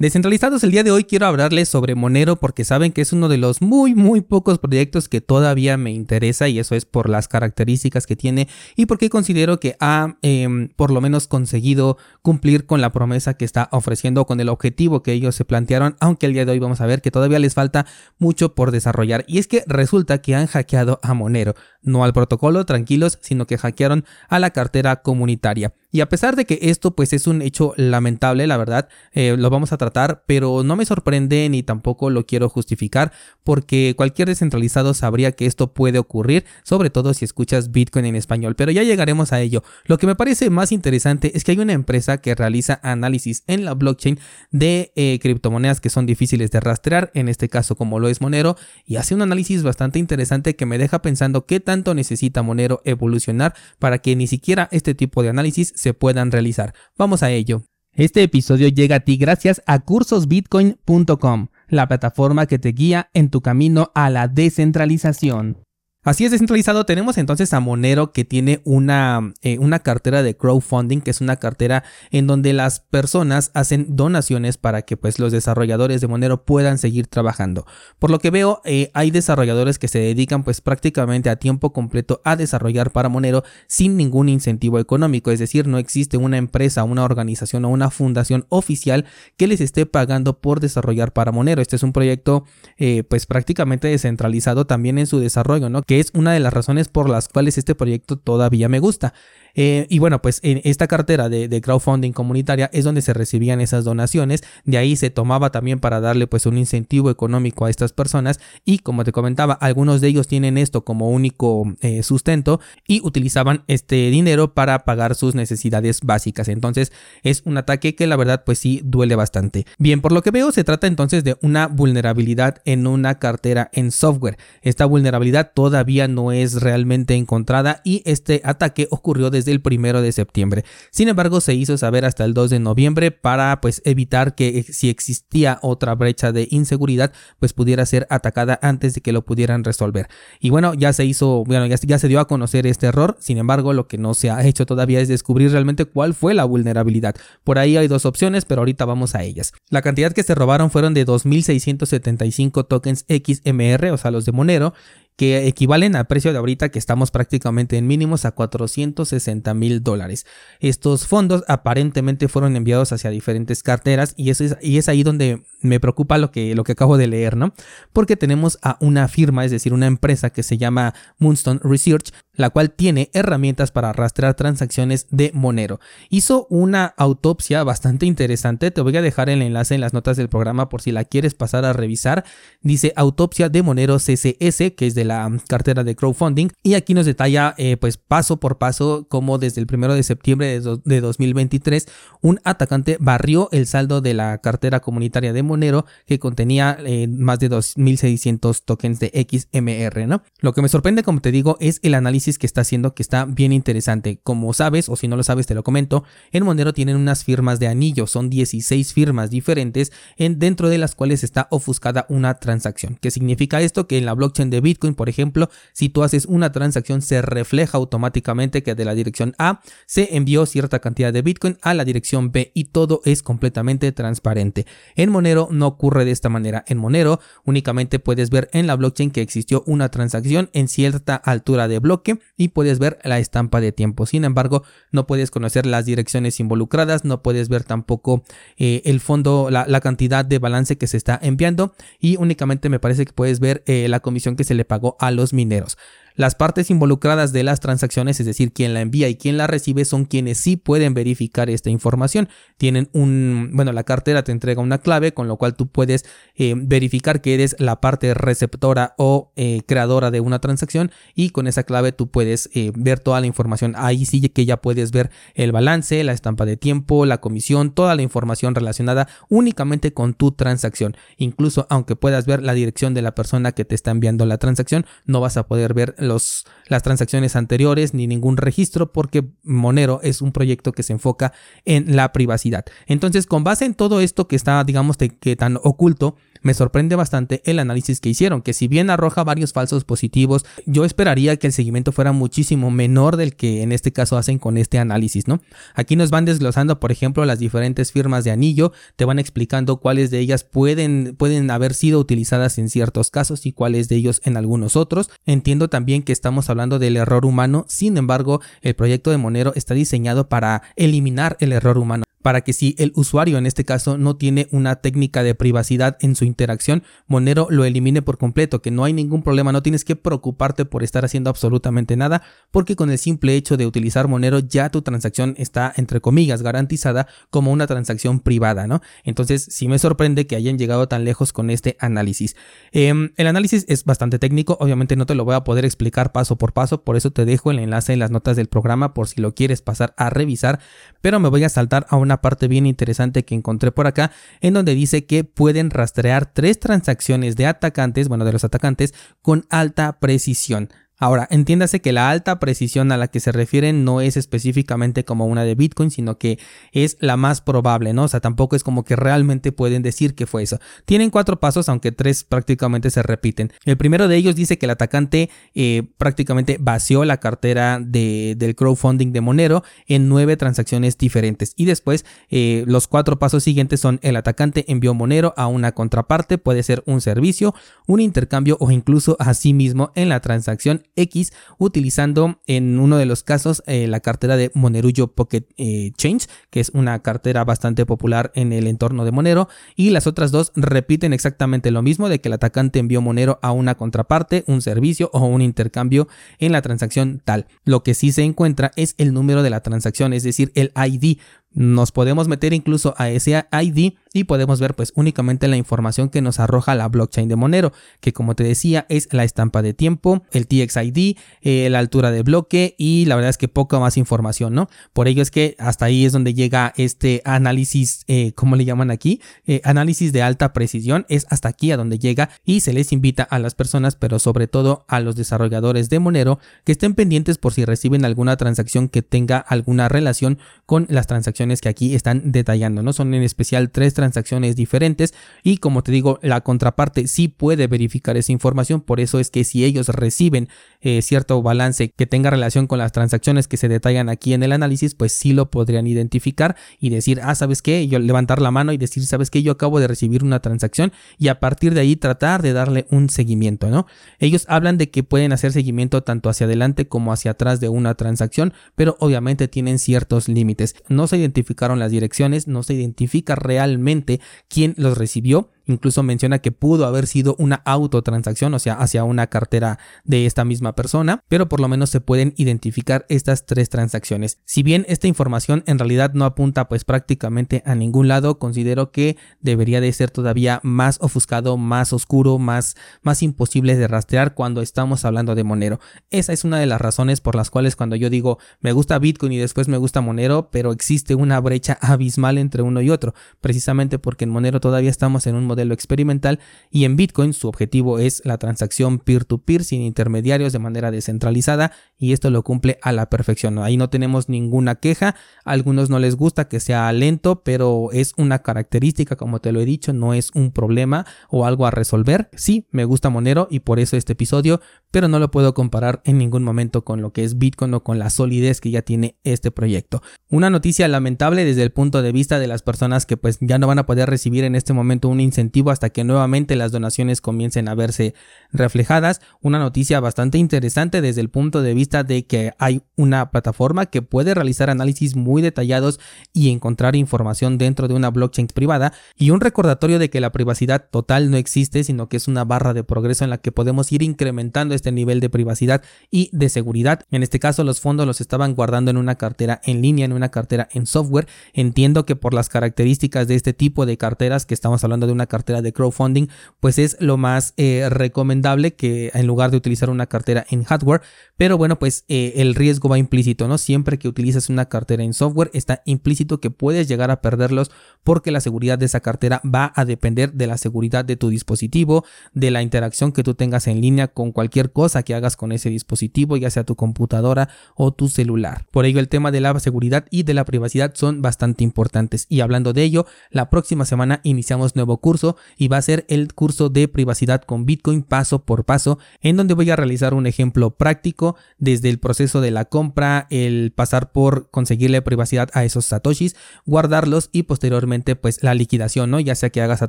Descentralizados, el día de hoy quiero hablarles sobre Monero porque saben que es uno de los muy muy pocos proyectos que todavía me interesa y eso es por las características que tiene y porque considero que ha em, por lo menos conseguido cumplir con la promesa que está ofreciendo con el objetivo que ellos se plantearon, aunque el día de hoy vamos a ver que todavía les falta mucho por desarrollar. Y es que resulta que han hackeado a Monero, no al protocolo, tranquilos, sino que hackearon a la cartera comunitaria. Y a pesar de que esto pues es un hecho lamentable, la verdad, eh, lo vamos a tratar, pero no me sorprende ni tampoco lo quiero justificar porque cualquier descentralizado sabría que esto puede ocurrir, sobre todo si escuchas Bitcoin en español, pero ya llegaremos a ello. Lo que me parece más interesante es que hay una empresa que realiza análisis en la blockchain de eh, criptomonedas que son difíciles de rastrear, en este caso como lo es Monero, y hace un análisis bastante interesante que me deja pensando qué necesita Monero evolucionar para que ni siquiera este tipo de análisis se puedan realizar. Vamos a ello. Este episodio llega a ti gracias a cursosbitcoin.com, la plataforma que te guía en tu camino a la descentralización. Así es descentralizado, tenemos entonces a Monero que tiene una, eh, una cartera de crowdfunding, que es una cartera en donde las personas hacen donaciones para que pues los desarrolladores de Monero puedan seguir trabajando. Por lo que veo, eh, hay desarrolladores que se dedican pues prácticamente a tiempo completo a desarrollar para Monero sin ningún incentivo económico, es decir, no existe una empresa, una organización o una fundación oficial que les esté pagando por desarrollar para Monero. Este es un proyecto eh, pues prácticamente descentralizado también en su desarrollo, ¿no? Que es una de las razones por las cuales este proyecto todavía me gusta. Eh, y bueno, pues en esta cartera de, crowdfunding comunitaria es donde se recibían esas donaciones, de ahí se tomaba también para darle pues un incentivo económico a estas personas y como te comentaba, algunos de ellos tienen esto como único eh, sustento y utilizaban este dinero para pagar sus necesidades básicas. Entonces es un ataque que la verdad pues sí duele bastante. Bien, por lo que veo se trata entonces de una vulnerabilidad en una cartera en software. Esta vulnerabilidad todavía no es realmente encontrada y este ataque ocurrió desde el primero de septiembre. Sin embargo, se hizo saber hasta el 2 de noviembre para pues evitar que si existía otra brecha de inseguridad, pues pudiera ser atacada antes de que lo pudieran resolver. Y bueno, ya se hizo, bueno, ya, ya se dio a conocer este error. Sin embargo, lo que no se ha hecho todavía es descubrir realmente cuál fue la vulnerabilidad. Por ahí hay dos opciones, pero ahorita vamos a ellas. La cantidad que se robaron fueron de 2.675 tokens XMR, o sea, los de Monero, que equivalen al precio de ahorita que estamos prácticamente en mínimos a 460 mil dólares. Estos fondos aparentemente fueron enviados hacia diferentes carteras y, eso es, y es ahí donde me preocupa lo que, lo que acabo de leer, ¿no? Porque tenemos a una firma, es decir, una empresa que se llama Moonstone Research, la cual tiene herramientas para rastrear transacciones de Monero. Hizo una autopsia bastante interesante, te voy a dejar el enlace en las notas del programa por si la quieres pasar a revisar. Dice autopsia de Monero CCS, que es de la cartera de crowdfunding, y aquí nos detalla eh, pues paso por paso cómo desde el primero de septiembre de, 2023 un atacante barrió el saldo de la cartera comunitaria de Monero que contenía eh, más de 2600 tokens de XMR, ¿no? Lo que me sorprende, como te digo, es el análisis que está haciendo que está bien interesante. Como sabes, o si no lo sabes te lo comento, en Monero tienen unas firmas de anillo, son 16 firmas diferentes en, dentro de las cuales está ofuscada una transacción. ¿Qué significa esto? Que en la blockchain de Bitcoin, por ejemplo, si tú haces una transacción se refleja automáticamente que de la dirección A se envió cierta cantidad de Bitcoin a la dirección B y todo es completamente transparente. En Monero no ocurre de esta manera. En Monero únicamente puedes ver en la blockchain que existió una transacción en cierta altura de bloque y puedes ver la estampa de tiempo. Sin embargo, no puedes conocer las direcciones involucradas, no puedes ver tampoco eh, el fondo, la, cantidad de balance que se está enviando y únicamente me parece que puedes ver eh, la comisión que se le pagó a los mineros. Las partes involucradas de las transacciones, es decir, quien la envía y quien la recibe, son quienes sí pueden verificar esta información. Tienen un, bueno, la cartera te entrega una clave, con lo cual tú puedes eh, verificar que eres la parte receptora o eh, creadora de una transacción y con esa clave tú puedes eh, ver toda la información. Ahí sí que ya puedes ver el balance, la estampa de tiempo, la comisión, toda la información relacionada únicamente con tu transacción. Incluso aunque puedas ver la dirección de la persona que te está enviando la transacción, no vas a poder ver las transacciones anteriores ni ningún registro porque Monero es un proyecto que se enfoca en la privacidad. Entonces, con base en todo esto que está, digamos, que tan oculto, me sorprende bastante el análisis que hicieron, que si bien arroja varios falsos positivos, yo esperaría que el seguimiento fuera muchísimo menor del que en este caso hacen con este análisis, ¿no? Aquí nos van desglosando, por ejemplo, las diferentes firmas de anillo, te van explicando cuáles de ellas pueden, pueden haber sido utilizadas en ciertos casos y cuáles de ellos en algunos otros. Entiendo también que estamos hablando del error humano, sin embargo, el proyecto de Monero está diseñado para eliminar el error humano para que si el usuario en este caso no tiene una técnica de privacidad en su interacción, Monero lo elimine por completo, que no hay ningún problema, no tienes que preocuparte por estar haciendo absolutamente nada, porque con el simple hecho de utilizar Monero ya tu transacción está entre comillas garantizada como una transacción privada, ¿no? Entonces sí me sorprende que hayan llegado tan lejos con este análisis. Em, el análisis es bastante técnico, obviamente no te lo voy a poder explicar paso por paso, por eso te dejo el enlace en las notas del programa por si lo quieres pasar a revisar, pero me voy a saltar a una parte bien interesante que encontré por acá, en donde dice que pueden rastrear tres transacciones de atacantes, bueno, de los atacantes, con alta precisión. Ahora, entiéndase que la alta precisión a la que se refieren no es específicamente como una de Bitcoin, sino que es la más probable, ¿no? O sea, tampoco es como que realmente pueden decir que fue eso. Tienen cuatro pasos, aunque tres prácticamente se repiten. El primero de ellos dice que el atacante eh, prácticamente vació la cartera de, del crowdfunding de Monero en nueve transacciones diferentes. Y después, eh, los cuatro pasos siguientes son el atacante envió Monero a una contraparte, puede ser un servicio, un intercambio o incluso a sí mismo en la transacción X utilizando en uno de los casos eh, la cartera de Monerujo Pocket eh, Change, que es una cartera bastante popular en el entorno de Monero, y las otras dos repiten exactamente lo mismo de que el atacante envió Monero a una contraparte, un servicio o un intercambio en la transacción tal. Lo que sí se encuentra es el número de la transacción, es decir, el ID, nos podemos meter incluso a ese ID y podemos ver pues únicamente la información que nos arroja la blockchain de Monero, que como te decía es la estampa de tiempo, el TXID, eh, la altura de bloque y la verdad es que poca más información, ¿no? Por ello es que hasta ahí es donde llega este análisis, eh, ¿cómo le llaman aquí? Eh, análisis de alta precisión, es hasta aquí a donde llega y se les invita a las personas, pero sobre todo a los desarrolladores de Monero, que estén pendientes por si reciben alguna transacción que tenga alguna relación con las transacciones que aquí están detallando, ¿no? Son en especial tres transacciones diferentes y como te digo, la contraparte sí puede verificar esa información, por eso es que si ellos reciben eh, cierto balance que tenga relación con las transacciones que se detallan aquí en el análisis, pues sí lo podrían identificar y decir, ah, ¿sabes qué? Levantar la mano y decir, ¿sabes qué? Yo acabo de recibir una transacción y a partir de ahí tratar de darle un seguimiento, ¿no? Ellos hablan de que pueden hacer seguimiento tanto hacia adelante como hacia atrás de una transacción, pero obviamente tienen ciertos límites. No se identificaron las direcciones, no se identifica realmente quién los recibió Incluso menciona que pudo haber sido una autotransacción, o sea, hacia una cartera de esta misma persona, pero por lo menos se pueden identificar estas tres transacciones. Si bien esta información en realidad no apunta pues prácticamente a ningún lado, considero que debería de ser todavía más ofuscado, más oscuro, más, más imposible de rastrear cuando estamos hablando de Monero. Esa es una de las razones por las cuales cuando yo digo me gusta Bitcoin y después me gusta Monero, pero existe una brecha abismal entre uno y otro, precisamente porque en Monero todavía estamos en un modelo lo experimental y en Bitcoin su objetivo es la transacción peer-to-peer sin intermediarios de manera descentralizada y esto lo cumple a la perfección. Ahí no tenemos ninguna queja, a algunos no les gusta que sea lento, pero es una característica, como te lo he dicho, no es un problema o algo a resolver. Sí, me gusta Monero y por eso este episodio, pero no lo puedo comparar en ningún momento con lo que es Bitcoin o con la solidez que ya tiene este proyecto. Una noticia lamentable desde el punto de vista de las personas que pues ya no van a poder recibir en este momento un incentivo hasta que nuevamente las donaciones comiencen a verse reflejadas. Una noticia bastante interesante desde el punto de vista de que hay una plataforma que puede realizar análisis muy detallados y encontrar información dentro de una blockchain privada y un recordatorio de que la privacidad total no existe sino que es una barra de progreso en la que podemos ir incrementando este nivel de privacidad y de seguridad. En este caso los fondos los estaban guardando en una cartera en línea, en una cartera en software. Entiendo que por las características de este tipo de carteras, que estamos hablando de una cartera de crowdfunding, pues es lo más eh, recomendable que en lugar de utilizar una cartera en hardware. Pero bueno, pues eh, el riesgo va implícito, ¿no? Siempre que utilizas una cartera en software está implícito que puedes llegar a perderlos porque la seguridad de esa cartera va a depender de la seguridad de tu dispositivo, de la interacción que tú tengas en línea con cualquier cosa que hagas con ese dispositivo, ya sea tu computadora o tu celular. Por ello el tema de la seguridad y de la privacidad son bastante importantes. Y hablando de ello, la próxima semana iniciamos nuevo curso y va a ser el curso de privacidad con Bitcoin paso por paso, en donde voy a realizar un ejemplo práctico desde el proceso de la compra, el pasar por conseguirle privacidad a esos satoshis, guardarlos y posteriormente pues la liquidación, ¿no? Ya sea que hagas a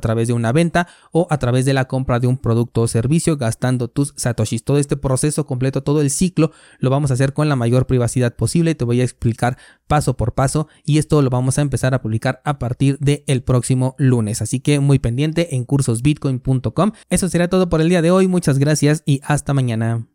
través de una venta o a través de la compra de un producto o servicio gastando tus satoshis. Todo este proceso completo, todo el ciclo lo vamos a hacer con la mayor privacidad posible. Te voy a explicar paso por paso y esto lo vamos a empezar a publicar a partir del próximo lunes. Así que muy en cursosbitcoin.com. Eso será todo por el día de hoy. Muchas gracias y hasta mañana.